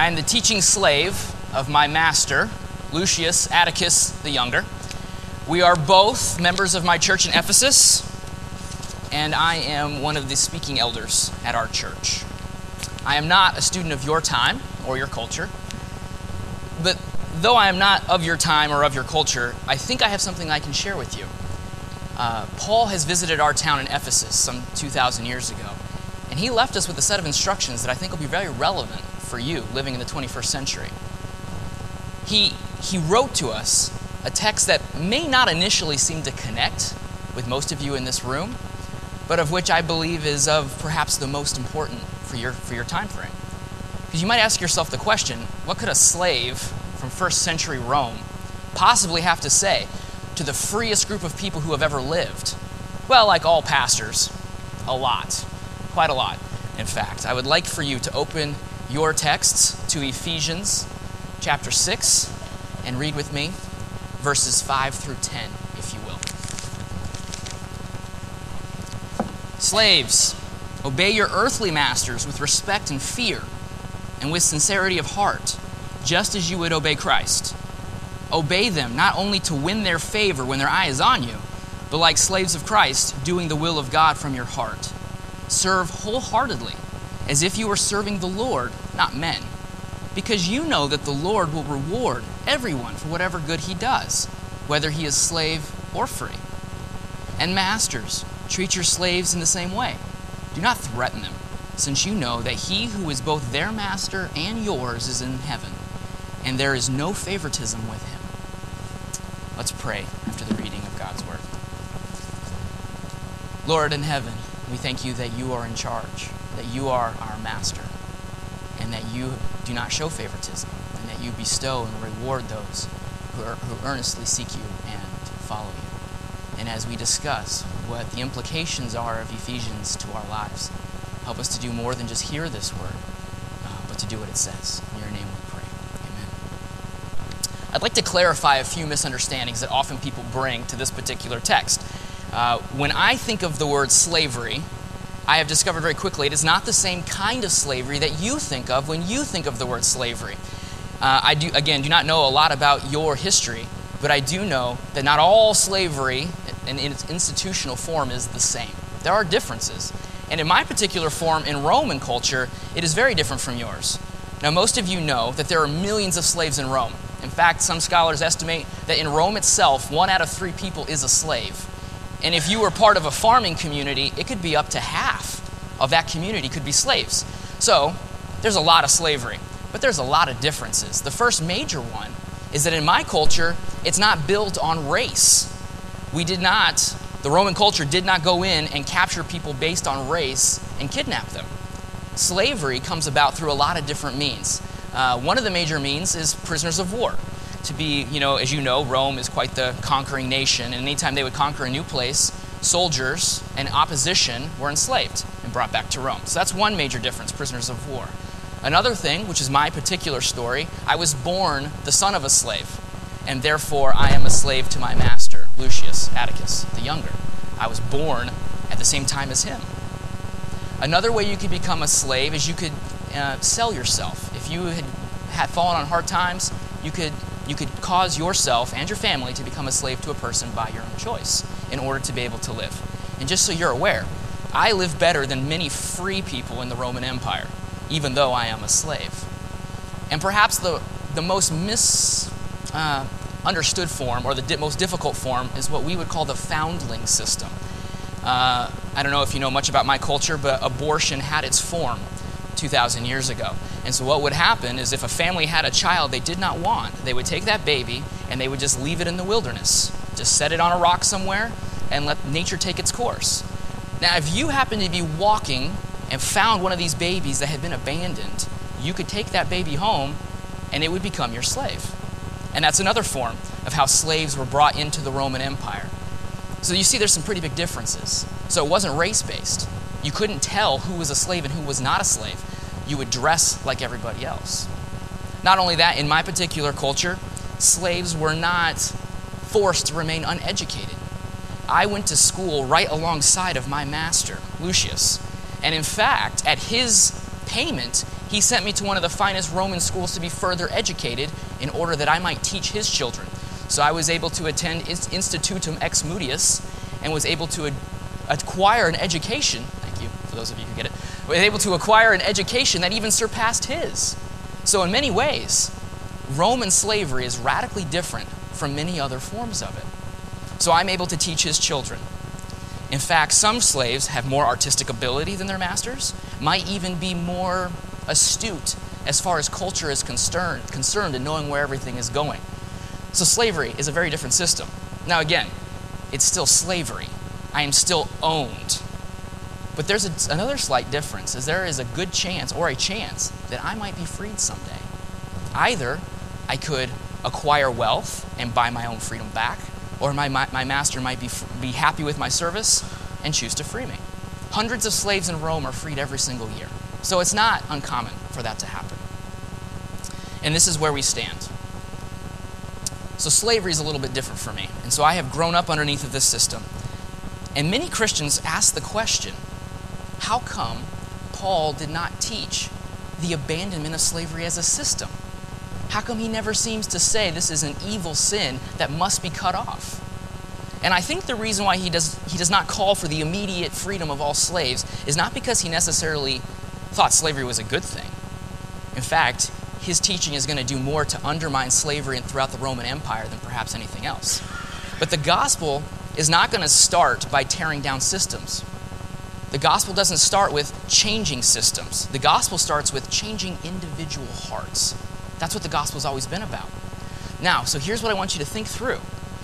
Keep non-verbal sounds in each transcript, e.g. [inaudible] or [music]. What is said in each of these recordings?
I am the teaching slave of my master, Lucius Atticus the Younger. We are both members of my church in Ephesus, and I am one of the speaking elders at our church. I am not a student of your time or your culture, but though I am not of your time or of your culture, I think I have something I can share with you. Uh, Paul has visited our town in Ephesus some 2,000 years ago, and he left us with a set of instructions that I think will be very relevant for you living in the 21st century. He, he wrote to us a text that may not initially seem to connect with most of you in this room, but of which I believe is of perhaps the most important for your, for your time frame. Because you might ask yourself the question what could a slave from first century Rome possibly have to say to the freest group of people who have ever lived? Well, like all pastors, a lot. Quite a lot, in fact. I would like for you to open your texts to Ephesians chapter 6 and read with me verses 5 through 10, if you will. Slaves, obey your earthly masters with respect and fear and with sincerity of heart, just as you would obey Christ. Obey them not only to win their favor when their eye is on you, but like slaves of Christ, doing the will of God from your heart. Serve wholeheartedly, as if you were serving the Lord, not men, because you know that the Lord will reward everyone for whatever good he does, whether he is slave or free. And masters, treat your slaves in the same way. Do not threaten them since you know that he who is both their master and yours is in heaven, and there is no favoritism with him. Let's pray after the reading of God's word. Lord in heaven, we thank you that you are in charge, that you are our master, and that you do not show favoritism, and that you bestow and reward those who, are, who earnestly seek you and follow you. And as we discuss what the implications are of Ephesians to our lives, Help us to do more than just hear this word, uh, but to do what it says. In your name we pray. Amen. I'd like to clarify a few misunderstandings that often people bring to this particular text. Uh, when I think of the word slavery, I have discovered very quickly it is not the same kind of slavery that you think of when you think of the word slavery. Uh, I do, again, do not know a lot about your history, but I do know that not all slavery in its institutional form is the same. There are differences. And in my particular form, in Roman culture, it is very different from yours. Now, most of you know that there are millions of slaves in Rome. In fact, some scholars estimate that in Rome itself, one out of three people is a slave. And if you were part of a farming community, it could be up to half of that community could be slaves. So, there's a lot of slavery, but there's a lot of differences. The first major one is that in my culture, it's not built on race. We did not the Roman culture did not go in and capture people based on race and kidnap them. Slavery comes about through a lot of different means. Uh, one of the major means is prisoners of war. To be, you know, as you know, Rome is quite the conquering nation, and anytime they would conquer a new place, soldiers and opposition were enslaved and brought back to Rome. So that's one major difference prisoners of war. Another thing, which is my particular story, I was born the son of a slave, and therefore I am a slave to my master. Lucius Atticus the Younger. I was born at the same time as him. Another way you could become a slave is you could uh, sell yourself. If you had, had fallen on hard times, you could, you could cause yourself and your family to become a slave to a person by your own choice in order to be able to live. And just so you're aware, I live better than many free people in the Roman Empire, even though I am a slave. And perhaps the, the most misunderstood uh, form, or the di- most difficult form, is what we would call the foundling system. Uh, I don't know if you know much about my culture, but abortion had its form 2,000 years ago. And so, what would happen is if a family had a child they did not want, they would take that baby and they would just leave it in the wilderness. Just set it on a rock somewhere and let nature take its course. Now, if you happen to be walking and found one of these babies that had been abandoned, you could take that baby home and it would become your slave. And that's another form of how slaves were brought into the Roman Empire. So you see, there's some pretty big differences. So it wasn't race based. You couldn't tell who was a slave and who was not a slave. You would dress like everybody else. Not only that, in my particular culture, slaves were not forced to remain uneducated. I went to school right alongside of my master, Lucius. And in fact, at his payment, he sent me to one of the finest Roman schools to be further educated in order that I might teach his children. So I was able to attend Institutum Ex Mudius and was able to acquire an education. Those of you who get it. Was able to acquire an education that even surpassed his. So, in many ways, Roman slavery is radically different from many other forms of it. So, I'm able to teach his children. In fact, some slaves have more artistic ability than their masters, might even be more astute as far as culture is concerned, concerned in knowing where everything is going. So slavery is a very different system. Now again, it's still slavery. I am still owned. But there's a, another slight difference is there is a good chance or a chance that I might be freed someday. Either I could acquire wealth and buy my own freedom back, or my, my, my master might be, be happy with my service and choose to free me. Hundreds of slaves in Rome are freed every single year. So it's not uncommon for that to happen. And this is where we stand. So slavery is a little bit different for me. And so I have grown up underneath of this system. And many Christians ask the question how come Paul did not teach the abandonment of slavery as a system? How come he never seems to say this is an evil sin that must be cut off? And I think the reason why he does, he does not call for the immediate freedom of all slaves is not because he necessarily thought slavery was a good thing. In fact, his teaching is going to do more to undermine slavery throughout the Roman Empire than perhaps anything else. But the gospel is not going to start by tearing down systems. The gospel doesn't start with changing systems. The gospel starts with changing individual hearts. That's what the gospel's always been about. Now, so here's what I want you to think through.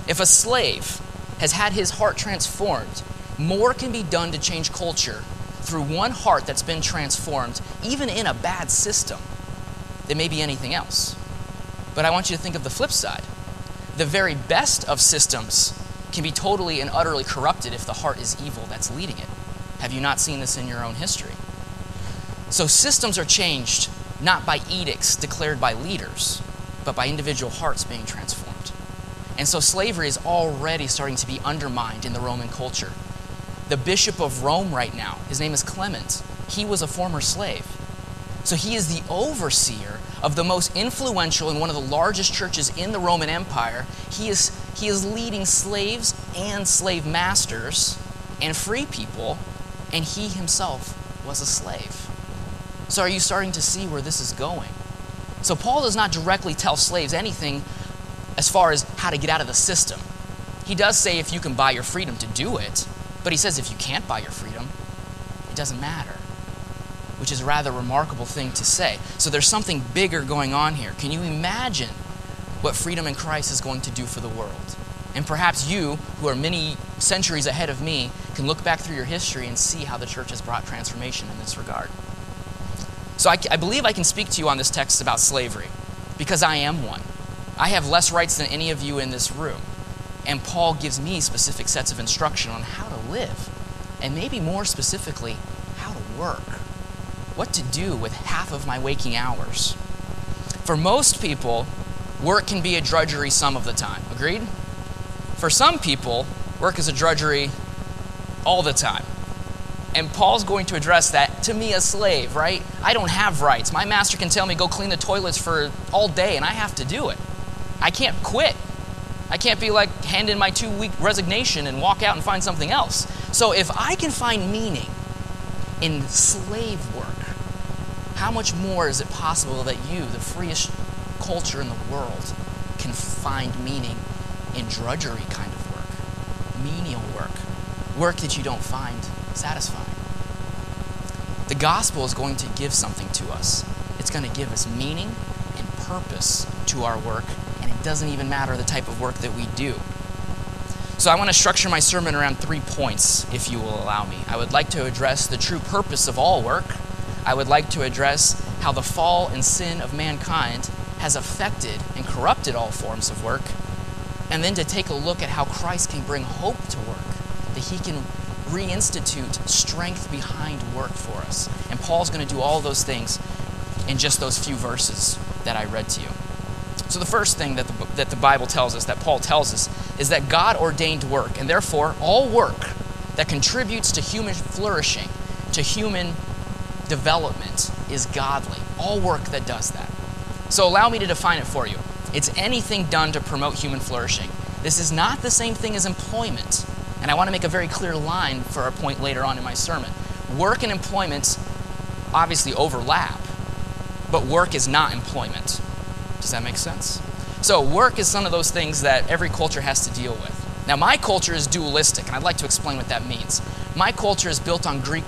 If a slave has had his heart transformed, more can be done to change culture through one heart that's been transformed, even in a bad system, than maybe anything else. But I want you to think of the flip side. The very best of systems can be totally and utterly corrupted if the heart is evil that's leading it. Have you not seen this in your own history? So systems are changed not by edicts declared by leaders, but by individual hearts being transformed. And so slavery is already starting to be undermined in the Roman culture the Bishop of Rome right now. His name is Clement. He was a former slave. So he is the overseer of the most influential and one of the largest churches in the Roman Empire. He is, he is leading slaves and slave masters and free people, and he himself was a slave. So are you starting to see where this is going? So Paul does not directly tell slaves anything as far as how to get out of the system. He does say if you can buy your freedom to do it, but he says if you can't buy your freedom, it doesn't matter, which is a rather remarkable thing to say. So there's something bigger going on here. Can you imagine what freedom in Christ is going to do for the world? And perhaps you, who are many centuries ahead of me, can look back through your history and see how the church has brought transformation in this regard. So I, I, believe I can speak to you on this text about slavery because I am one. I have less rights than any of you in this room. And Paul gives me specific sets of instruction on how to live, and maybe more specifically, how to work. What to do with half of my waking hours. For most people, work can be a drudgery some of the time. Agreed? For some people, work is a drudgery all the time. And Paul's going to address that to me, a slave, right? I don't have rights. My master can tell me go clean the toilets for all day, and I have to do it. I can't quit. I can't be like hand in my two week resignation and walk out and find something else. So if I can find meaning in slave work, how much more is it possible that you, the freest culture in the world, can find meaning in drudgery kind of work, menial work, work that you don't find satisfying? The gospel is going to give something to us. It's going to give us meaning and purpose to our work and it doesn't even matter the type of work that we do. So I want to structure my sermon around three points, if you will allow me. I would like to address the true purpose of all work. I would like to address how the fall and sin of mankind has affected and corrupted all forms of work. And then to take a look at how Christ can bring hope to work, he can reinstitute strength behind work for us. And Paul's going to do all those things in just those few verses that I read to you. So, the first thing that the, that the Bible tells us, that Paul tells us, is that God ordained work, and therefore all work that contributes to human flourishing, to human development is godly. All work that does that. So allow me to define it for you. It's anything done to promote human flourishing. This is not the same thing as employment. And I want to make a very clear line for a point later on in my sermon. Work and employment obviously overlap, but work is not employment. Does that make sense? So, work is some of those things that every culture has to deal with. Now, my culture is dualistic, and I'd like to explain what that means. My culture is built on Greek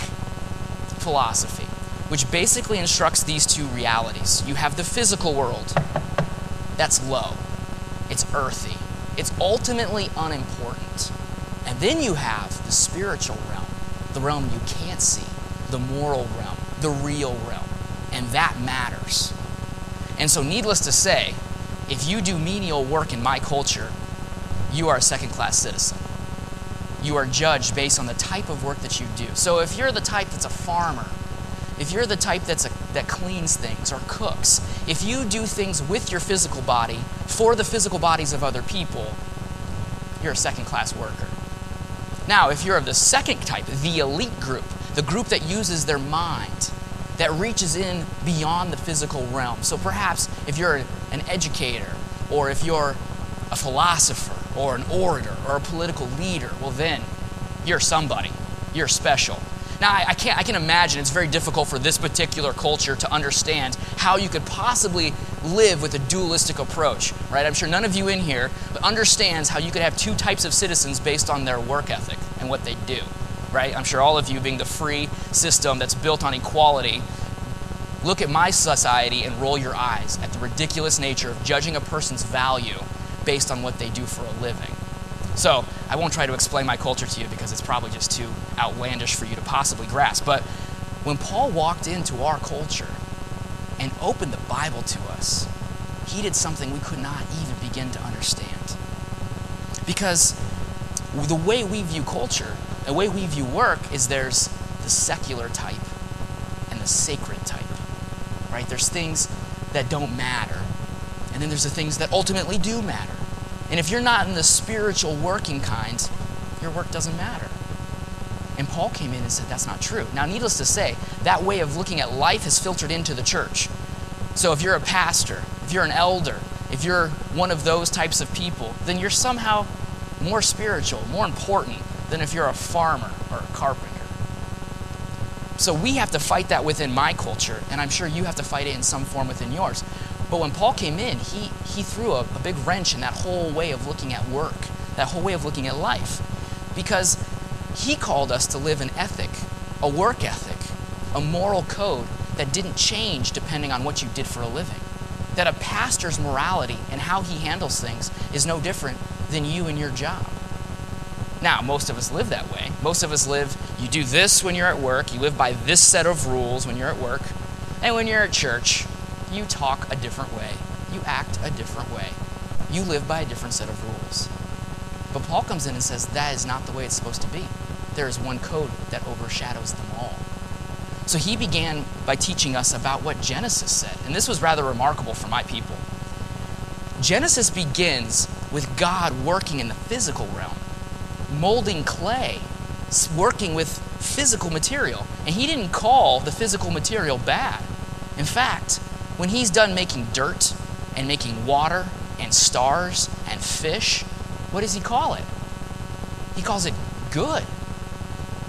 philosophy, which basically instructs these two realities. You have the physical world, that's low, it's earthy, it's ultimately unimportant. Then you have the spiritual realm, the realm you can't see, the moral realm, the real realm, and that matters. And so, needless to say, if you do menial work in my culture, you are a second class citizen. You are judged based on the type of work that you do. So if you're the type that's a farmer, if you're the type that's a, that cleans things or cooks, if you do things with your physical body for the physical bodies of other people, you're a second class worker. Now, if you're of the second type, the elite group, the group that uses their mind, that reaches in beyond the physical realm. So perhaps if you're an educator, or if you're a philosopher, or an orator, or a political leader, well, then you're somebody. You're special. Now, I, I, can't, I can imagine it's very difficult for this particular culture to understand how you could possibly live with a dualistic approach, right? I'm sure none of you in here understands how you could have two types of citizens based on their work ethic and what they do right? I'm sure all of you, being the free system that's built on equality, look at my society and roll your eyes at the ridiculous nature of judging a person's value based on what they do for a living. So, I won't try to explain my culture to you because it's probably just too outlandish for you to possibly grasp. But when Paul walked into our culture and opened the Bible to us, he did something we could not even begin to understand. Because the way we view culture the way we view work is there's the secular type and the sacred type, right? There's things that don't matter, and then there's the things that ultimately do matter. And if you're not in the spiritual working kind, your work doesn't matter. And Paul came in and said that's not true. Now, needless to say, that way of looking at life has filtered into the church. So if you're a pastor, if you're an elder, if you're one of those types of people, then you're somehow more spiritual, more important than if you're a farmer or a carpenter. So we have to fight that within my culture, and I'm sure you have to fight it in some form within yours. But when Paul came in, he, he threw a, a big wrench in that whole way of looking at work, that whole way of looking at life. Because he called us to live an ethic, a work ethic, a moral code that didn't change depending on what you did for a living. That a pastor's morality and how he handles things is no different than you and your job. Now, most of us live that way. Most of us live, you do this when you're at work, you live by this set of rules when you're at work, and when you're at church, you talk a different way, you act a different way, you live by a different set of rules. But Paul comes in and says that is not the way it's supposed to be. There is one code that overshadows them all. So he began by teaching us about what Genesis said, and this was rather remarkable for my people. Genesis begins with God working in the physical realm molding clay, working with physical material. And he didn't call the physical material bad. In fact, when he's done making dirt and making water and stars and fish, what does he call it? He calls it good.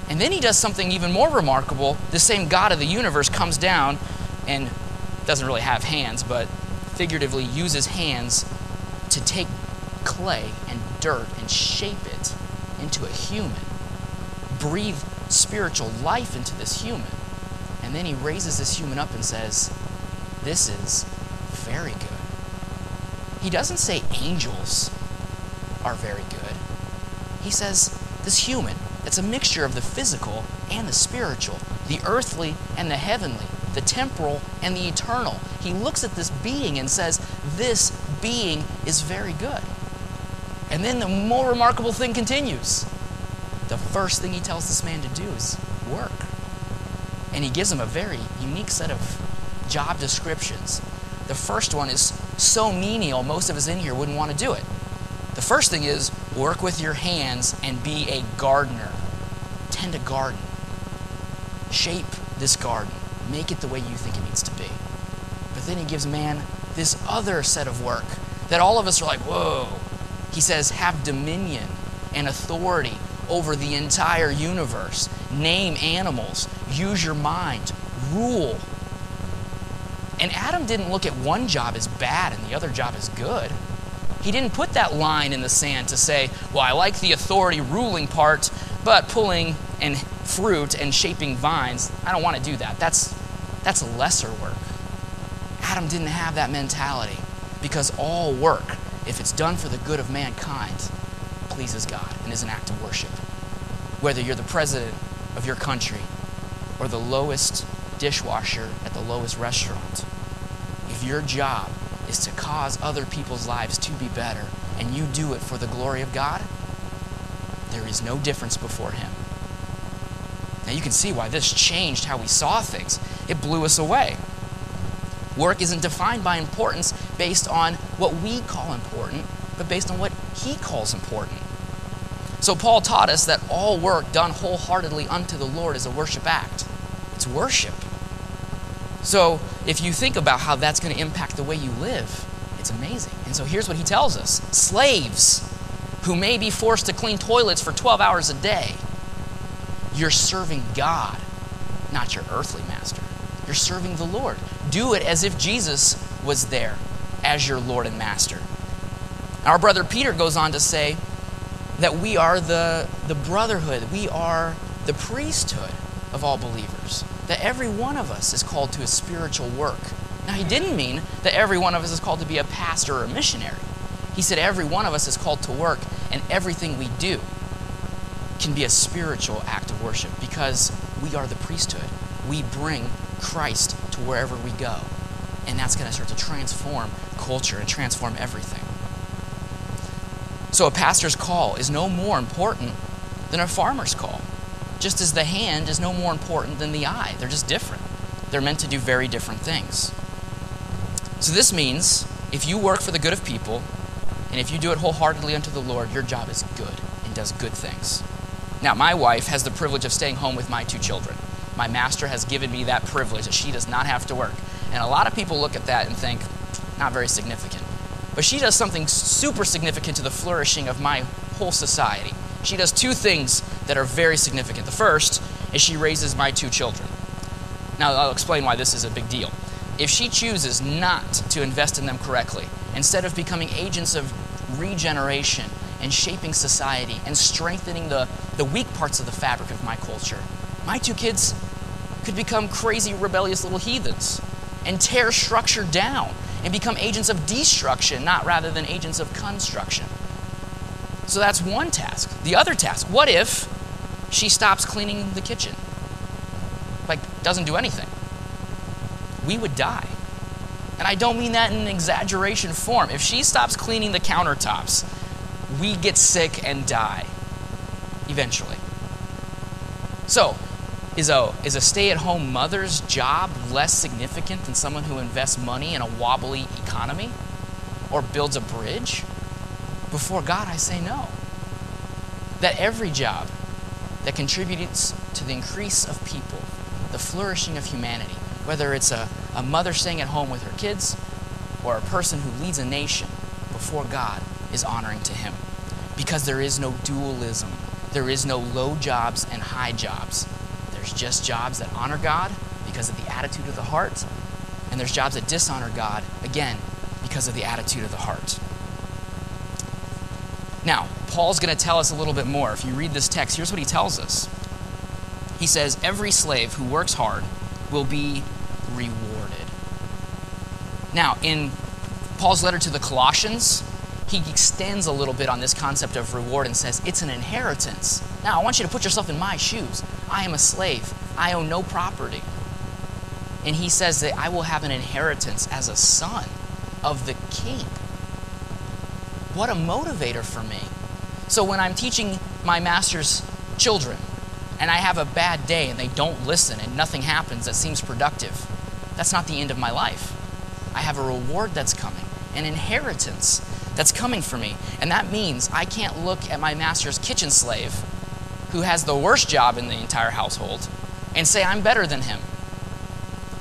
And then he does something even more remarkable. The same God of the universe comes down and doesn't really have hands, but figuratively uses hands to take clay and dirt and shape it into a human, breathe spiritual life into this human. And then he raises this human up and says, This is very good. He doesn't say angels are very good. He says, This human, it's a mixture of the physical and the spiritual, the earthly and the heavenly, the temporal and the eternal. He looks at this being and says, This being is very good. And then the more remarkable thing continues. The first thing he tells this man to do is work. And he gives him a very unique set of job descriptions. The first one is so menial, most of us in here wouldn't want to do it. The first thing is work with your hands and be a gardener. Tend a garden. Shape this garden. Make it the way you think it needs to be. But then he gives man this other set of work that all of us are like, whoa. He says, have dominion and authority over the entire universe. Name animals, use your mind, rule. And Adam didn't look at one job as bad and the other job as good. He didn't put that line in the sand to say, well, I like the authority ruling part, but pulling and fruit and shaping vines, I don't want to do that. That's, that's lesser work. Adam didn't have that mentality because all work, if it's done for the good of mankind, pleases God and is an act of worship. Whether you're the president of your country or the lowest dishwasher at the lowest restaurant, if your job is to cause other people's lives to be better and you do it for the glory of God, there is no difference before Him. Now you can see why this changed how we saw things. It blew us away. Work isn't defined by importance based on what we call important, but based on what He calls important. So Paul taught us that all work done wholeheartedly unto the Lord is a worship act. It's worship. So if you think about how that's going to impact the way you live, it's amazing. And so here's what he tells us slaves who may be forced to clean toilets for 12 hours a day, you're serving God, not your earthly master. You're serving the Lord. Do it as if Jesus was there as your Lord and master. Our brother Peter goes on to say that we are the, the brotherhood, we are the priesthood of all believers that every one of us is called to a spiritual work. Now, he didn't mean that every one of us is called to be a pastor or a missionary. He said every one of us is called to work, and everything we do can be a spiritual act of worship because we are the priesthood. We bring Christ to wherever we go. And that's going to start to transform culture and transform everything. So, a pastor's call is no more important than a farmer's call just as the hand is no more important than the eye. They're just different. They're meant to do very different things. So, this means if you work for the good of people, and if you do it wholeheartedly unto the Lord, your job is good and does good things. Now, my wife has the privilege of staying home with my two children. My master has given me that privilege that she does not have to work. And a lot of people look at that and think, not very significant. But she does something super significant to the flourishing of my whole society. She does two things that are very significant. The first is she raises my two children. Now, I'll explain why this is a big deal. If she chooses not to invest in them correctly, instead of becoming agents of regeneration and shaping society and strengthening the, the weak parts of the fabric of my culture, my two kids could become crazy, rebellious little heathens and tear structure down and become agents of destruction, not rather than agents of construction. So that's one task. The other task, what if she stops cleaning the kitchen. Like, doesn't do anything. We would die. And I don't mean that in an exaggeration form. If she stops cleaning the countertops, we get sick and die eventually. So, is a, is a stay at home mother's job less significant than someone who invests money in a wobbly economy or builds a bridge? Before God, I say no. That every job that contributes to the increase of people, the flourishing of humanity, whether it's a, a mother staying at home with her kids or a person who leads a nation before God is honoring to Him. Because there is no dualism, there is no low jobs and high jobs. There's just jobs that honor God because of the attitude of the heart, and there's jobs that dishonor God, again, because of the attitude of the heart. Now, Paul's going to tell us a little bit more. If you read this text, here's what he tells us. He says, Every slave who works hard will be rewarded. Now, in Paul's letter to the Colossians, he extends a little bit on this concept of reward and says, It's an inheritance. Now, I want you to put yourself in my shoes. I am a slave, I own no property. And he says that I will have an inheritance as a son of the king. What a motivator for me. So when I'm teaching my master's children and I have a bad day and they don't listen and nothing happens that seems productive, that's not the end of my life. I have a reward that's coming, an inheritance that's coming for me. And that means I can't look at my master's kitchen slave who has the worst job in the entire household and say I'm better than him.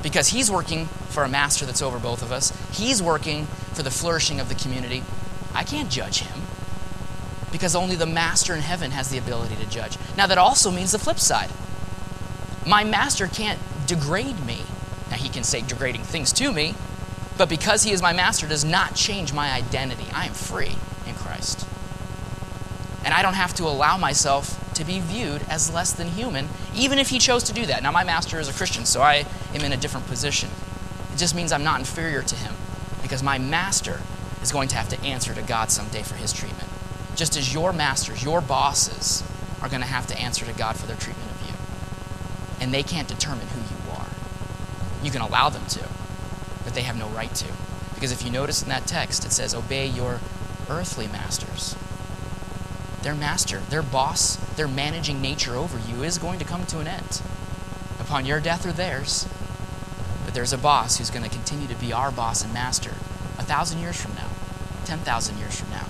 because he's working for a master that's over both of us. He's working for the flourishing of the community. I can't judge him because only the master in heaven has the ability to judge. Now, that also means the flip side. My master can't degrade me. Now, he can say degrading things to me, but because he is my master does not change my identity. I am free in Christ. And I don't have to allow myself to be viewed as less than human, even if he chose to do that. Now, my master is a Christian, so I am in a different position. It just means I'm not inferior to him because my master is going to have to answer to God someday for his treatment. Just as your masters, your bosses, are going to have to answer to God for their treatment of you. And they can't determine who you are. You can allow them to, they have no right to. Because if you notice in that text, it says, Obey your earthly masters. Their master, their boss, their managing nature over you is going to come to an end upon your death or theirs. But there's a boss who's going to continue to be our boss and master a thousand years from now, 10,000 years from now,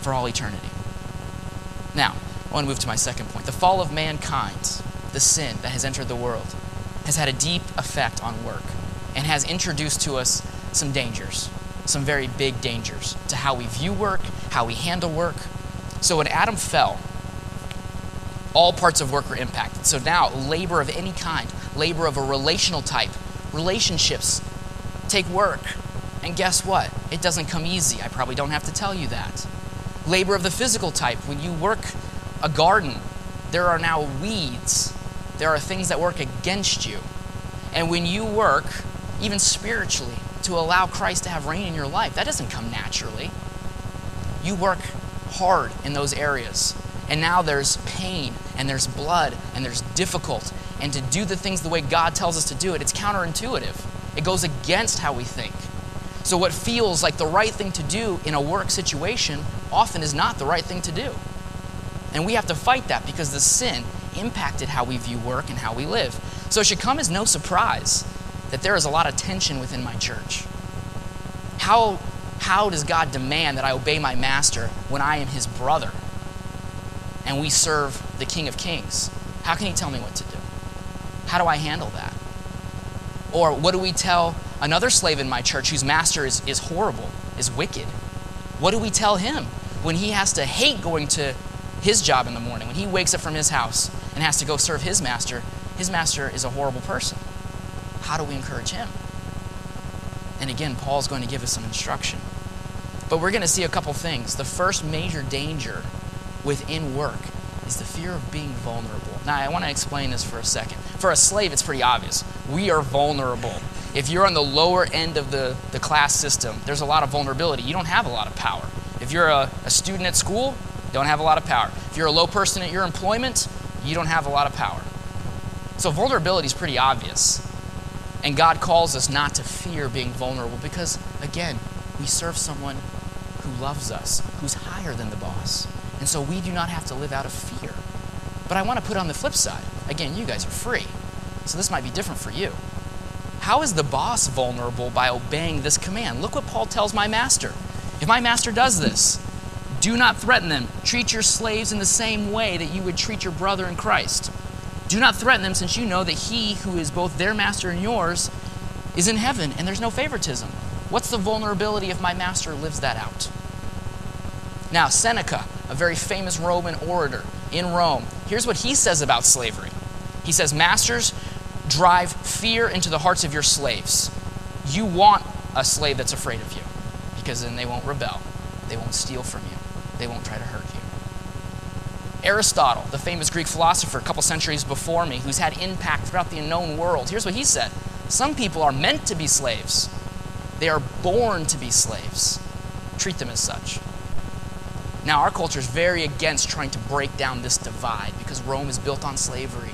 for all eternity. Now, I want to move to my second point. The fall of mankind, the sin that has entered the world, has had a deep effect on work and has introduced to us some dangers, some very big dangers to how we view work, how we handle work. So when Adam fell, all parts of work were impacted. So now, labor of any kind, labor of a relational type, relationships take work. And guess what? It doesn't come easy. I probably don't have to tell you that. Labor of the physical type, when you work a garden, there are now weeds. There are things that work against you. And when you work, even spiritually, to allow Christ to have reign in your life, that doesn't come naturally. You work hard in those areas. And now there's pain, and there's blood, and there's difficult. And to do the things the way God tells us to do it, it's counterintuitive. It goes against how we think. So, what feels like the right thing to do in a work situation often is not the right thing to do. And we have to fight that because the sin impacted how we view work and how we live. So, it should come as no surprise that there is a lot of tension within my church. How, how does God demand that I obey my master when I am his brother and we serve the King of Kings? How can he tell me what to do? How do I handle that? Or what do we tell another slave in my church whose master is, is horrible, is wicked? What do we tell him when he has to hate going to his job in the morning, when he wakes up from his house and has to go serve his master? His master is a horrible person. How do we encourage him? And again, Paul's going to give us some instruction. But we're going to see a couple things. The first major danger within work is the fear of being vulnerable. Now, I want to explain this for a second. For a slave, it's pretty obvious. We are vulnerable. If you're on the lower end of the, the class system, there's a lot of vulnerability. You don't have a lot of power. If you're a, a student at school, don't have a lot of power. If you're a low person at your employment, you don't have a lot of power. So vulnerability is pretty obvious. And God calls us not to fear being vulnerable because, again, we serve someone who loves us, who's higher than the boss. And so we do not have to live out of fear. But I want to put on the flip side. Again, you guys are free. So this might be different for you. How is the boss vulnerable by obeying this command? Look what Paul tells my master. If my master does this, do not threaten them. Treat your slaves in the same way that you would treat your brother in Christ. Do not threaten them, since you know that he who is both their master and yours is in heaven, and there's no favoritism. What's the vulnerability if my master lives that out? Now, Seneca, a very famous Roman orator in Rome, here's what he says about slavery. He says, Masters, drive fear into the hearts of your slaves. You want a slave that's afraid of you, because then they won't rebel, they won't steal from you, they won't try to hurt you. Aristotle, the famous Greek philosopher a couple centuries before me, who's had impact throughout the known world, here's what he said Some people are meant to be slaves, they are born to be slaves. Treat them as such. Now, our culture is very against trying to break down this divide because Rome is built on slavery.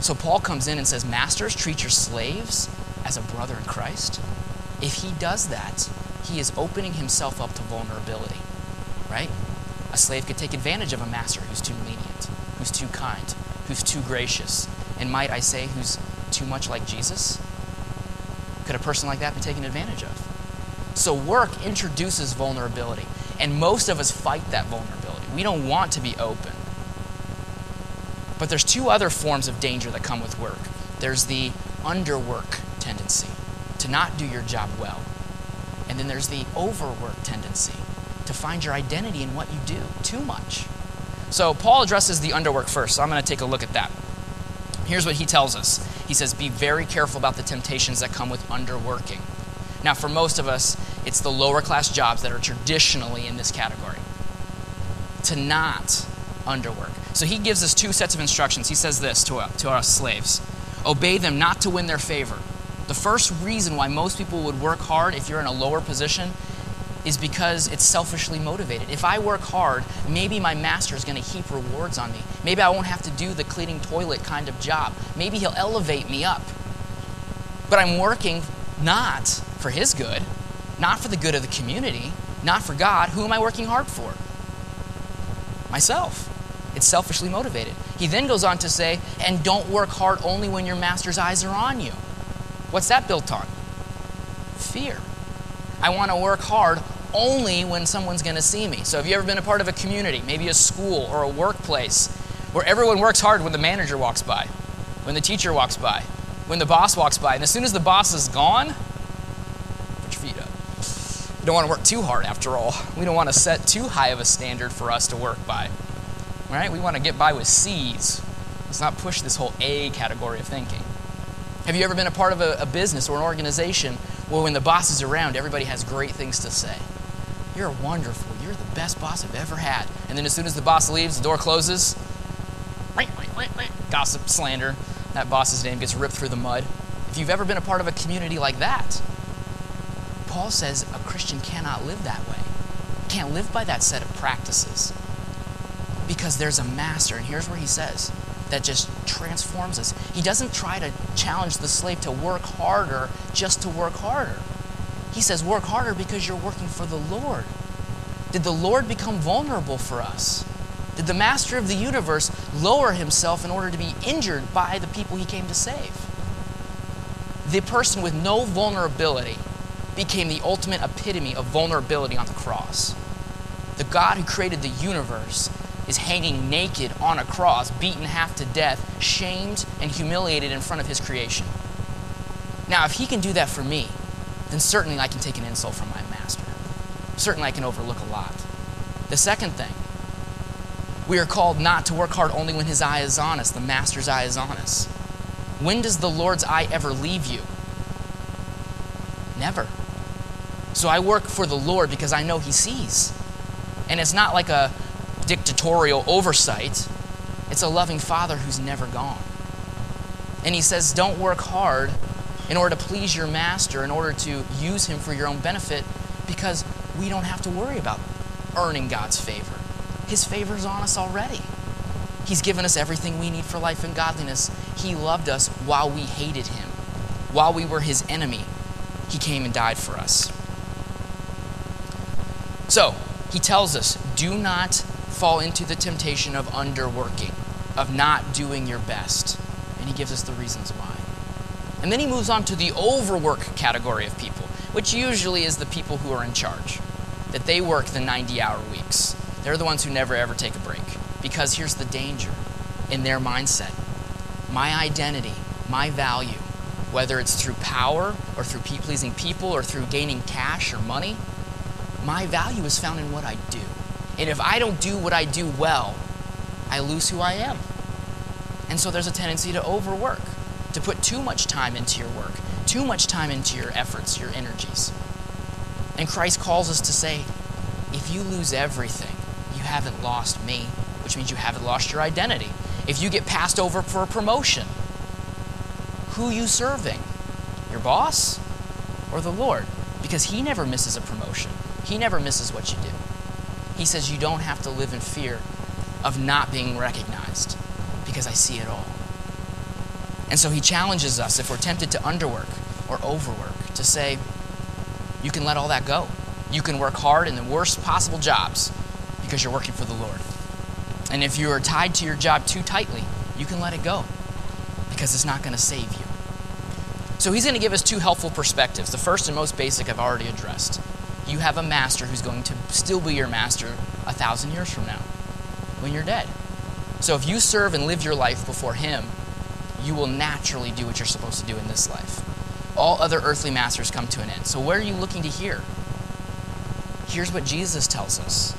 So, Paul comes in and says, Masters, treat your slaves as a brother in Christ. If he does that, he is opening himself up to vulnerability, right? A slave could take advantage of a master who's too lenient, who's too kind, who's too gracious, and might I say, who's too much like Jesus? Could a person like that be taken advantage of? So, work introduces vulnerability, and most of us fight that vulnerability. We don't want to be open. But there's two other forms of danger that come with work. there's the underwork tendency to not do your job well. And then there's the overwork tendency to find your identity in what you do too much. So Paul addresses the underwork first, so I'm going to take a look at that. Here's what he tells us He says, Be very careful about the temptations that come with underworking. Now, for most of us, it's the lower class jobs that are traditionally in this category. To not underwork. So he gives us two sets of instructions. He says this to, uh, to us slaves Obey them not to win their favor. The first reason why most people would work hard if you're in a lower position is because it's selfishly motivated. If I work hard, maybe my master is going to heap rewards on me. Maybe I won't have to do the cleaning toilet kind of job. Maybe he'll elevate me up. But I'm working not for his good, not for the good of the community, not for God. Who am I working hard for? Myself. It's selfishly motivated. He then goes on to say, and don't work hard only when your master's eyes are on you. What's that built on? Fear. I want to work hard only when someone's going to see me. So, have you ever been a part of a community, maybe a school or a workplace, where everyone works hard when the manager walks by, when the teacher walks by, when the boss walks by, and as soon as the boss is gone, put your feet up. We don't want to work too hard after all. We don't want to set too high of a standard for us to work by. Right? We want to get by with C's. Let's not push this whole A category of thinking. Have you ever been a part of a, a business or an organization where when the boss is around, everybody has great things to say? You're wonderful. You're the best boss I've ever had. And then as soon as the boss leaves, the door closes. Gossip, slander. That boss's name gets ripped through the mud. If you've ever been a part of a community like that, Paul says a Christian cannot live that way. Can't live by that set of practices. Because there's a master, and here's where he says that just transforms us. He doesn't try to challenge the slave to work harder just to work harder. He says, work harder because you're working for the Lord. Did the Lord become vulnerable for us? Did the master of the universe lower himself in order to be injured by the people he came to save? The person with no vulnerability became the ultimate epitome of vulnerability on the cross. The God who created the universe is hanging naked on a cross, beaten half to death, shamed and humiliated in front of his creation. Now, if he can do that for me, then certainly I can take an insult from my master. Certainly I can overlook a lot. The second thing, we are called not to work hard only when his eye is on us, the master's eye is on us. When does the Lord's eye ever leave you? Never. So I work for the Lord because I know he sees. And it's not like a dictatorial oversight, it's a loving father who's never gone. And he says, Don't work hard in order to please your master, in order to use him for your own benefit, because we don't have to worry about earning God's favor. His favor's on us already. He's given us everything we need for life and godliness. He loved us while we hated him. While we were his enemy, he came and died for us. So, he tells us do not fall into the temptation of underworking, of not doing your best. And he gives us the reasons why. And then he moves on to the overwork category of people, which usually is the people who are in charge, that they work the 90 hour weeks. They're the ones who never ever take a break. Because here's the danger in their mindset my identity, my value, whether it's through power or through pleasing people or through gaining cash or money, my value is found in what I do. And if I don't do what I do well, I lose who I am. And so there's a tendency to overwork to put too much time into your work, too much time into your efforts, your energies. And Christ calls us to say, if you lose everything, you haven't lost me, which means you haven't lost your identity. If you get passed over for a promotion, who you serving? Your boss or the Lord? Because he never misses a promotion. He never misses what you do. He says you don't have to live in fear of not being recognized because I see it all. And so he challenges us, if we're tempted to underwork or overwork, to say, you can let all that go. You can work hard in the worst possible jobs because you're working for the Lord. And if you are tied to your job too tightly, you can let it go because it's not going to save you. So he's going to give us two helpful perspectives. The first and most basic I've already addressed. You have a master who's going to still be your master a thousand years from now when you're dead. So if you serve and live your life before him, you will naturally do what you're supposed to do in this life. All other earthly masters come to an end. So, where are you looking to hear? Here's what Jesus tells us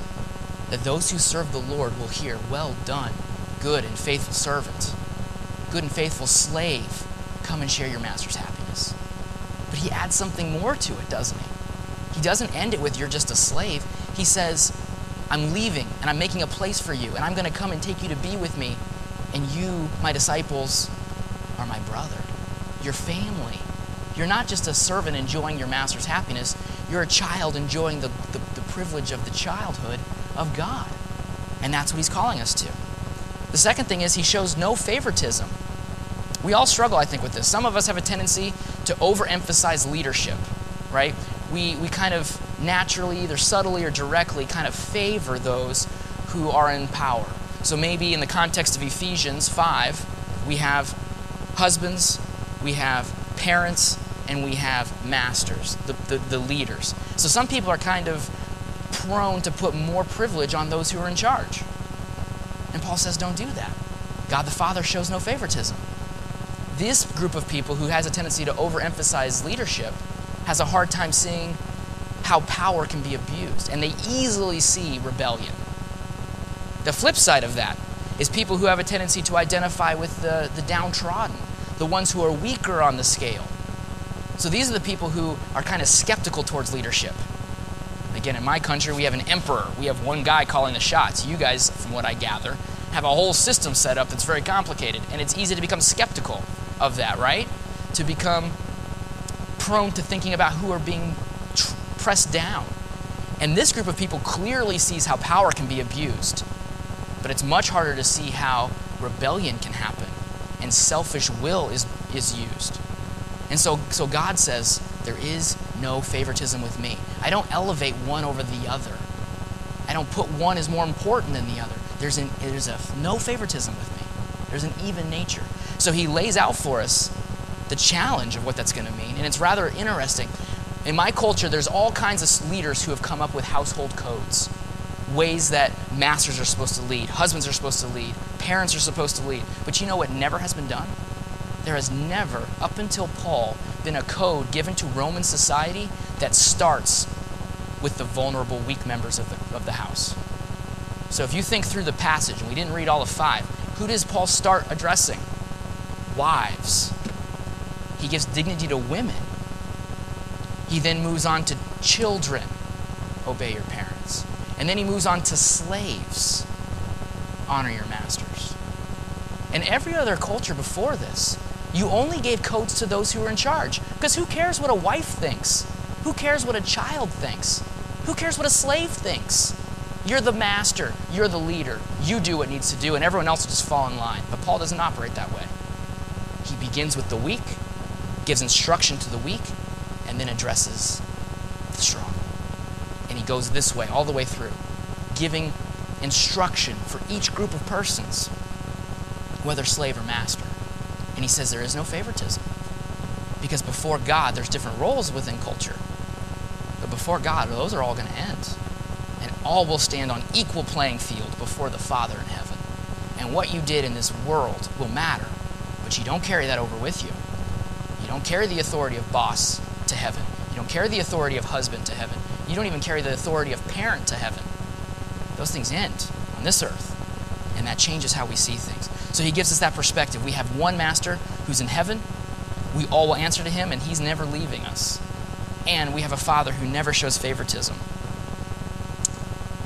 that those who serve the Lord will hear, Well done, good and faithful servant, good and faithful slave, come and share your master's happiness. But he adds something more to it, doesn't he? He doesn't end it with, You're just a slave. He says, I'm leaving and I'm making a place for you, and I'm going to come and take you to be with me. And you, my disciples, are my brother, your family. You're not just a servant enjoying your master's happiness, you're a child enjoying the, the, the privilege of the childhood of God. And that's what he's calling us to. The second thing is he shows no favoritism. We all struggle, I think, with this. Some of us have a tendency to overemphasize leadership, right? We, we kind of naturally, either subtly or directly, kind of favor those who are in power. So maybe in the context of Ephesians 5, we have husbands, we have parents, and we have masters, the, the, the, leaders. So some people are kind of prone to put more privilege on those who are in charge. And Paul says, don't do that. God the Father shows no favoritism. This group of people who has a tendency to overemphasize leadership has a hard time seeing how power can be abused, and they easily see rebellion. The flip side of that is people who have a tendency to identify with the, the downtrodden, the ones who are weaker on the scale. So these are the people who are kind of skeptical towards leadership. Again, in my country, we have an emperor. We have one guy calling the shots. You guys, from what I gather, have a whole system set up that's very complicated. And it's easy to become skeptical of that, right? To become prone to thinking about who are being pressed down. And this group of people clearly sees how power can be abused. But it's much harder to see how rebellion can happen and selfish will is, is used. And so, so God says, There is no favoritism with me. I don't elevate one over the other. I don't put one as more important than the other. There's, an, there's a, no favoritism with me. There's an even nature. So he lays out for us the challenge of what that's going to mean. And it's rather interesting. In my culture, there's all kinds of leaders who have come up with household codes, ways that masters are supposed to lead, husbands are supposed to lead, parents are supposed to lead. But you know what never has been done? There has never, up until Paul, been a code given to Roman society that starts with the vulnerable, weak members of the, of the house. So if you think through the passage, and we didn't read all of five, who does Paul start addressing? Wives. He gives dignity to women. He then moves on to children. Obey your parents. And then he moves on to slaves. Honor your masters. And every other culture before this, you only gave codes to those who were in charge. Because who cares what a wife thinks? Who cares what a child thinks? Who cares what a slave thinks? You're the master, you're the leader. You do what needs to do, and everyone else will just fall in line. But Paul doesn't operate that way. He begins with the weak, gives instruction to the weak, and then addresses goes this way, all the way through, giving instruction for each group of persons, whether slave or master. And he says there is no favoritism. Because before God, there's different roles within culture. But before God, those are all going to end. And all will stand on equal playing field before the Father in heaven. And what you did in this world will matter. But you don't carry that over with you. You don't carry the authority of boss to heaven. You don't carry the authority of husband to heaven. You don't even carry the authority of parent to heaven. Those things end on this earth. And that changes how we see things. So he gives us that perspective. We have one master who's in heaven. We all will answer to him, and he's never leaving us. And we have a father who never shows favoritism.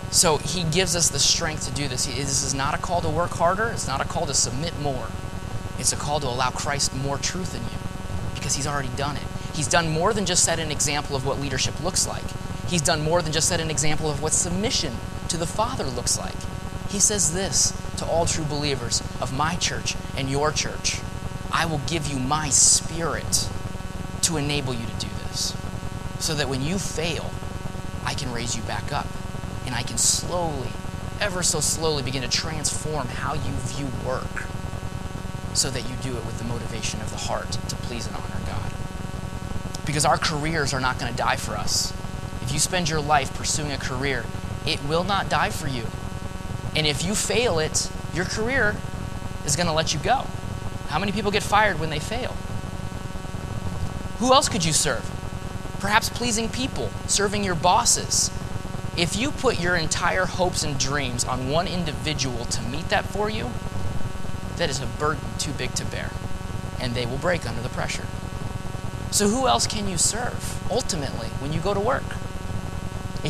So he gives us the strength to do this. He, this is not a call to work harder, it's not a call to submit more. It's a call to allow Christ more truth in you because he's already done it. He's done more than just set an example of what leadership looks like. He's done more than just set an example of what submission to the Father looks like. He says this to all true believers of my church and your church I will give you my spirit to enable you to do this. So that when you fail, I can raise you back up. And I can slowly, ever so slowly, begin to transform how you view work so that you do it with the motivation of the heart to please and honor God. Because our careers are not going to die for us. If you spend your life pursuing a career, it will not die for you. And if you fail it, your career is going to let you go. How many people get fired when they fail? Who else could you serve? Perhaps pleasing people, serving your bosses. If you put your entire hopes and dreams on one individual to meet that for you, that is a burden too big to bear, and they will break under the pressure. So, who else can you serve ultimately when you go to work?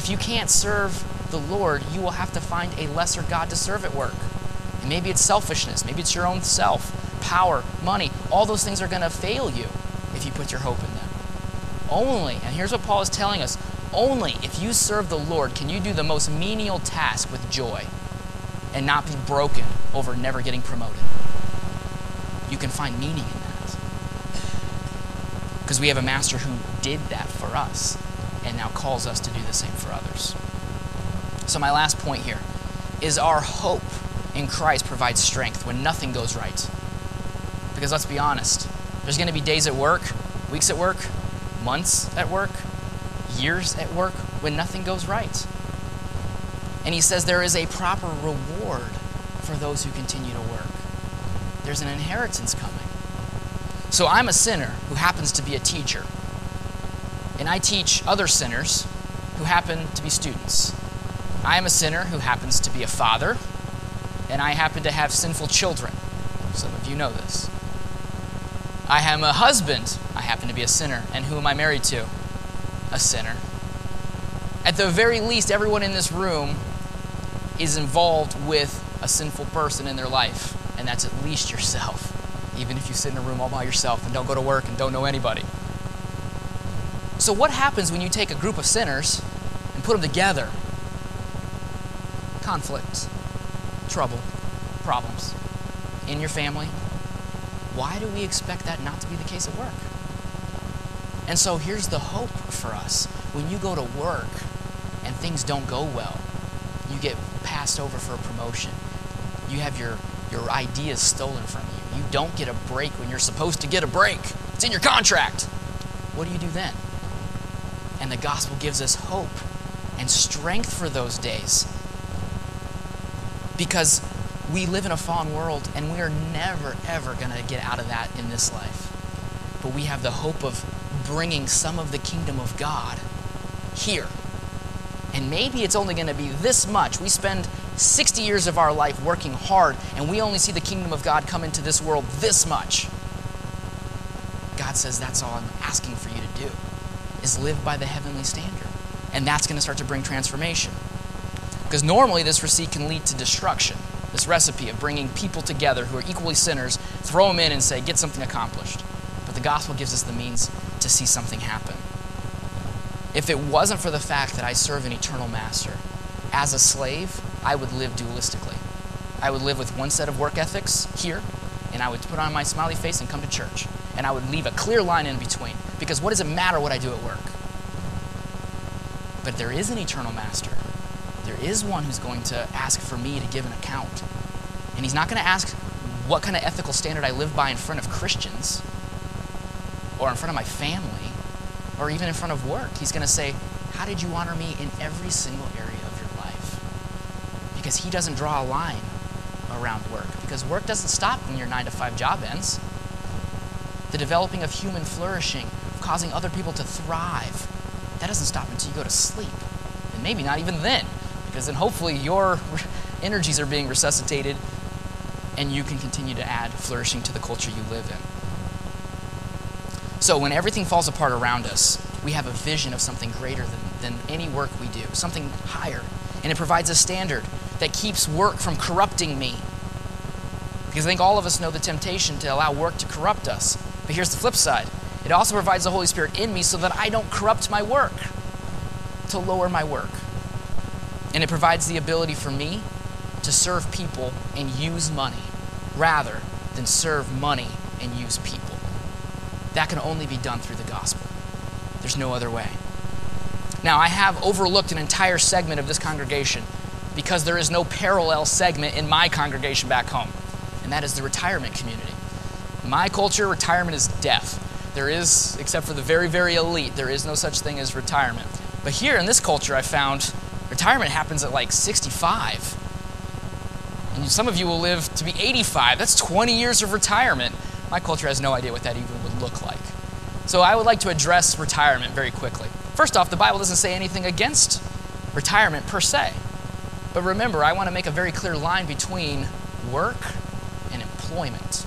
If you can't serve the Lord, you will have to find a lesser God to serve at work. And maybe it's selfishness, maybe it's your own self, power, money. All those things are going to fail you if you put your hope in them. Only, and here's what Paul is telling us only if you serve the Lord can you do the most menial task with joy and not be broken over never getting promoted. You can find meaning in that. Because we have a master who did that for us and now calls us to do the same for others. So, my last point here is our hope in Christ provides strength when nothing goes right. Because let's be honest, there's going to be days at work, weeks at work, months at work, years at work when nothing goes right. And he says there is a proper reward for those who continue to work. There's an inheritance coming. So I'm a sinner who happens to be a teacher. And I teach other sinners who happen to be students. I am a sinner who happens to be a father, and I happen to have sinful children. Some of you know this. I am a husband. I happen to be a sinner. And who am I married to? A sinner. At the very least, everyone in this room is involved with a sinful person in their life, and that's at least yourself, even if you sit in a room all by yourself and don't go to work and don't know anybody. So, what happens when you take a group of sinners and put them together? Conflict, trouble, problems in your family. Why do we expect that not to be the case at work? And so here's the hope for us. When you go to work and things don't go well, you get passed over for a promotion. You have your, your ideas stolen from you. You don't get a break when you're supposed to get a break. It's in your contract. What do you do then? And the gospel gives us hope and strength for those days. Because we live in a fallen world and we are never, ever going to get out of that in this life. But we have the hope of bringing some of the kingdom of God here. And maybe it's only going to be this much. We spend 60 years of our life working hard, and we only see the kingdom of God come into this world this much. God says that's all I'm asking for you to do is live by the heavenly standard. And that's going to start to bring transformation. Because normally this receipt can lead to destruction. This recipe of bringing people together who are equally sinners, throw them in and say, get something accomplished. But the gospel gives us the means to see something happen. If it wasn't for the fact that I serve an eternal master, as a slave, I would live dualistically. I would live with one set of work ethics here, and I would put on my smiley face and come to church. And I would leave a clear line in between. Because what does it matter what I do at work? But there is an eternal master. There is one who's going to ask for me to give an account. And he's not going to ask what kind of ethical standard I live by in front of Christians or in front of my family or even in front of work. He's going to say, How did you honor me in every single area of your life? Because he doesn't draw a line around work. Because work doesn't stop when your nine to five job ends. The developing of human flourishing, causing other people to thrive, that doesn't stop until you go to sleep. And maybe not even then, because then hopefully your [laughs] energies are being resuscitated and you can continue to add flourishing to the culture you live in. So when everything falls apart around us, we have a vision of something greater than, than any work we do, something higher. And it provides a standard that keeps work from corrupting me. Because I think all of us know the temptation to allow work to corrupt us. But here's the flip side it also provides the Holy Spirit in me so that I don't corrupt my work, to lower my work. And it provides the ability for me to serve people and use money rather than serve money and use people. That can only be done through the gospel. There's no other way. Now, I have overlooked an entire segment of this congregation because there is no parallel segment in my congregation back home, and that is the retirement community. My culture, retirement is death. There is, except for the very, very elite, there is no such thing as retirement. But here in this culture, I found retirement happens at like 65. And some of you will live to be 85. That's 20 years of retirement. My culture has no idea what that even would look like. So I would like to address retirement very quickly. First off, the Bible doesn't say anything against retirement per se. But remember, I want to make a very clear line between work and employment.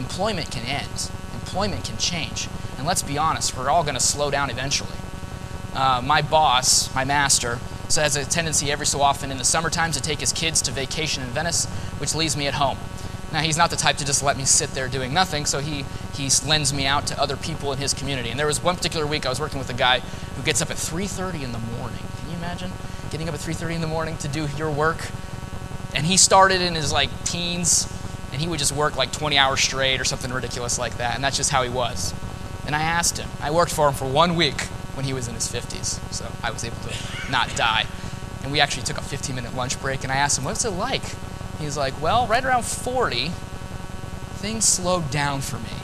Employment can end, employment can change. And let's be honest, we're all going to slow down eventually. Uh, my boss, my master, so has a tendency every so often in the summertime to take his kids to vacation in Venice, which leaves me at home. Now he's not the type to just let me sit there doing nothing, so he he lends me out to other people in his community. And there was one particular week I was working with a guy who gets up at 3:30 in the morning. Can you imagine getting up at 3:30 in the morning to do your work? And he started in his like teens, and he would just work like 20 hours straight or something ridiculous like that. And that's just how he was. And I asked him. I worked for him for one week when he was in his 50s, so I was able to not die. And we actually took a 15 minute lunch break, and I asked him, What's it like? He's like, Well, right around 40, things slowed down for me.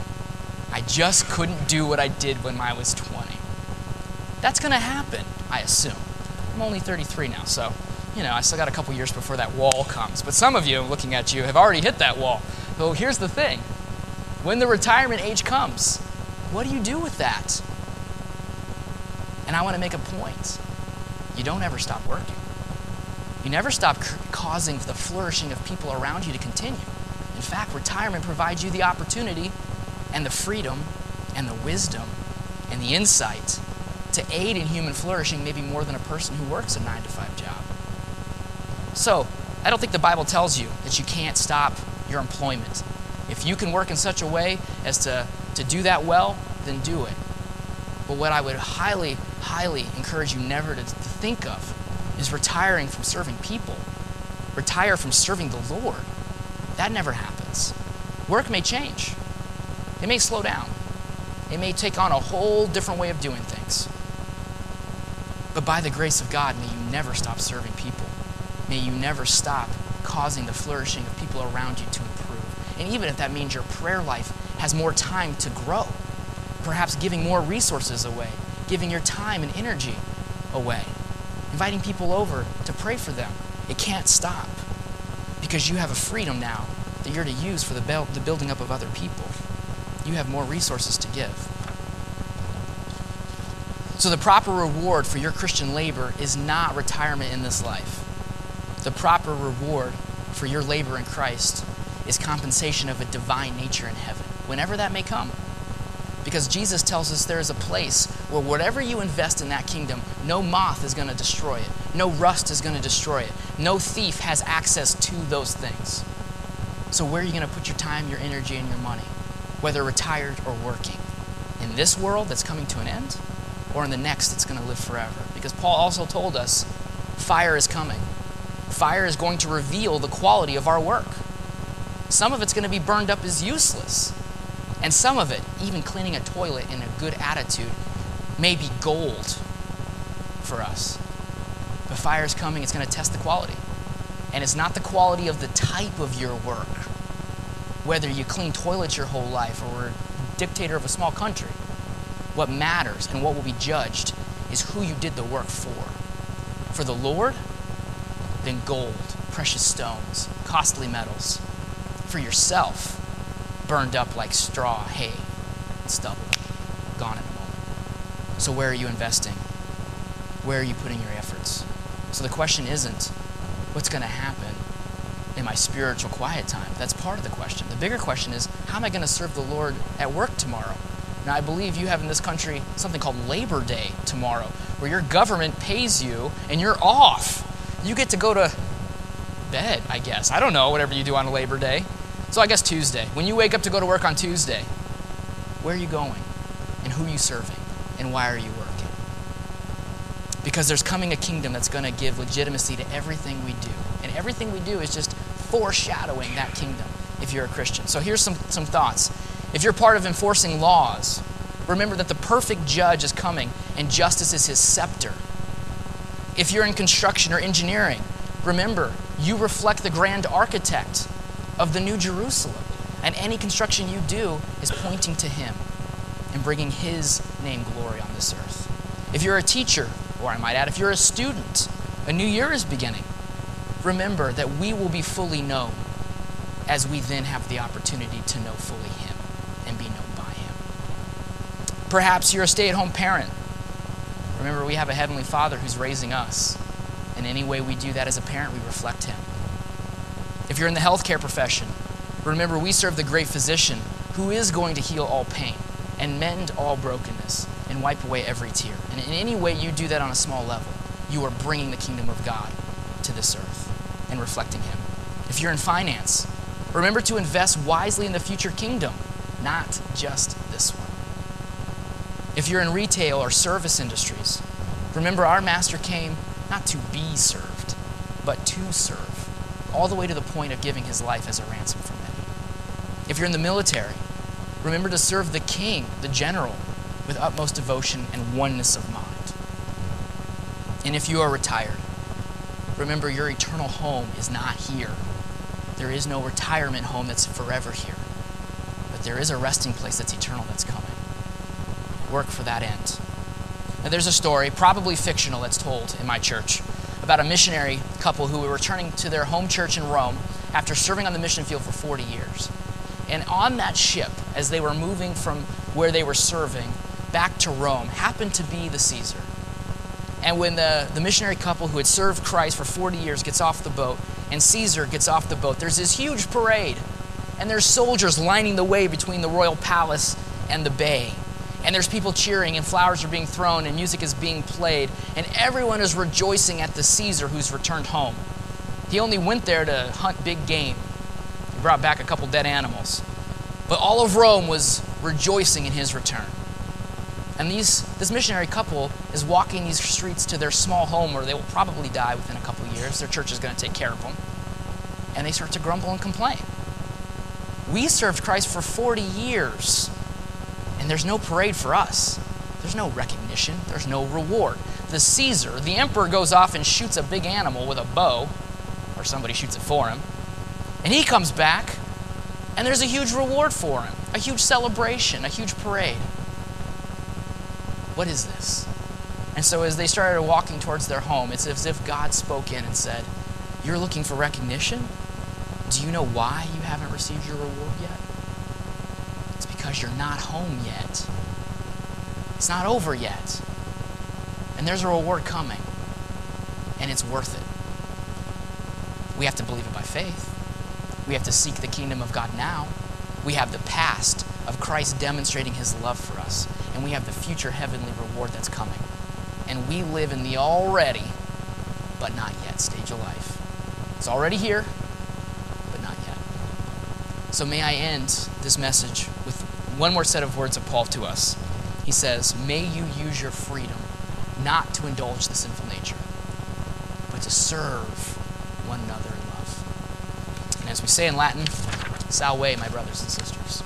I just couldn't do what I did when I was 20. That's going to happen, I assume. I'm only 33 now, so, you know, I still got a couple years before that wall comes. But some of you, looking at you, have already hit that wall. So here's the thing when the retirement age comes, what do you do with that? And I want to make a point. You don't ever stop working. You never stop causing the flourishing of people around you to continue. In fact, retirement provides you the opportunity and the freedom and the wisdom and the insight to aid in human flourishing maybe more than a person who works a 9 to 5 job. So, I don't think the Bible tells you that you can't stop your employment. If you can work in such a way as to, to do that well, then do it. But what I would highly, highly encourage you never to, to think of is retiring from serving people. Retire from serving the Lord. That never happens. Work may change, it may slow down, it may take on a whole different way of doing things. But by the grace of God, may you never stop serving people. May you never stop causing the flourishing of people around you to improve. And even if that means your prayer life has more time to grow, perhaps giving more resources away, giving your time and energy away, inviting people over to pray for them. It can't stop because you have a freedom now that you're to use for the, the building up of other people. You have more resources to give. So, the proper reward for your Christian labor is not retirement in this life. The proper reward for your labor in Christ is compensation of a divine nature in heaven, whenever that may come. Because Jesus tells us there is a place where whatever you invest in that kingdom, no moth is going to destroy it, no rust is going to destroy it, no thief has access to those things. So, where are you going to put your time, your energy, and your money, whether retired or working? In this world that's coming to an end, or in the next that's going to live forever? Because Paul also told us fire is coming. Fire is going to reveal the quality of our work. Some of it's going to be burned up as useless. And some of it, even cleaning a toilet in a good attitude, may be gold for us. But fire is coming, it's going to test the quality. And it's not the quality of the type of your work, whether you clean toilets your whole life or were dictator of a small country. What matters and what will be judged is who you did the work for. For the Lord, then gold, precious stones, costly metals. For yourself, burned up like straw, hay, stubble, gone in a moment. So, where are you investing? Where are you putting your efforts? So, the question isn't what's going to happen in my spiritual quiet time. That's part of the question. The bigger question is how am I going to serve the Lord at work tomorrow? Now, I believe you have in this country something called Labor Day tomorrow, where your government pays you and you're off. You get to go to bed, I guess. I don't know, whatever you do on Labor Day. So I guess Tuesday. When you wake up to go to work on Tuesday, where are you going? And who are you serving? And why are you working? Because there's coming a kingdom that's going to give legitimacy to everything we do. And everything we do is just foreshadowing that kingdom if you're a Christian. So here's some, some thoughts. If you're part of enforcing laws, remember that the perfect judge is coming and justice is his scepter. If you're in construction or engineering, remember you reflect the grand architect of the New Jerusalem. And any construction you do is pointing to Him and bringing His name glory on this earth. If you're a teacher, or I might add, if you're a student, a new year is beginning. Remember that we will be fully known as we then have the opportunity to know fully Him. And be known by him. Perhaps you're a stay at home parent. Remember, we have a Heavenly Father who's raising us. In any way we do that as a parent, we reflect Him. If you're in the healthcare profession, remember we serve the great physician who is going to heal all pain and mend all brokenness and wipe away every tear. And in any way you do that on a small level, you are bringing the kingdom of God to this earth and reflecting Him. If you're in finance, remember to invest wisely in the future kingdom, not just. If you're in retail or service industries, remember our Master came not to be served, but to serve, all the way to the point of giving his life as a ransom for many. If you're in the military, remember to serve the king, the general, with utmost devotion and oneness of mind. And if you are retired, remember your eternal home is not here. There is no retirement home that's forever here. But there is a resting place that's eternal that's coming. Work for that end. Now, there's a story, probably fictional, that's told in my church about a missionary couple who were returning to their home church in Rome after serving on the mission field for 40 years. And on that ship, as they were moving from where they were serving back to Rome, happened to be the Caesar. And when the, the missionary couple who had served Christ for 40 years gets off the boat, and Caesar gets off the boat, there's this huge parade. And there's soldiers lining the way between the royal palace and the bay and there's people cheering, and flowers are being thrown, and music is being played, and everyone is rejoicing at the Caesar who's returned home. He only went there to hunt big game. He brought back a couple dead animals. But all of Rome was rejoicing in his return. And these, this missionary couple is walking these streets to their small home where they will probably die within a couple years. Their church is going to take care of them. And they start to grumble and complain. We served Christ for 40 years. And there's no parade for us. There's no recognition. There's no reward. The Caesar, the emperor, goes off and shoots a big animal with a bow, or somebody shoots it for him. And he comes back, and there's a huge reward for him a huge celebration, a huge parade. What is this? And so, as they started walking towards their home, it's as if God spoke in and said, You're looking for recognition? Do you know why you haven't received your reward yet? Because you're not home yet. It's not over yet. And there's a reward coming. And it's worth it. We have to believe it by faith. We have to seek the kingdom of God now. We have the past of Christ demonstrating his love for us. And we have the future heavenly reward that's coming. And we live in the already, but not yet stage of life. It's already here, but not yet. So may I end this message one more set of words of Paul to us. He says, May you use your freedom not to indulge the sinful nature, but to serve one another in love. And as we say in Latin, salve, my brothers and sisters.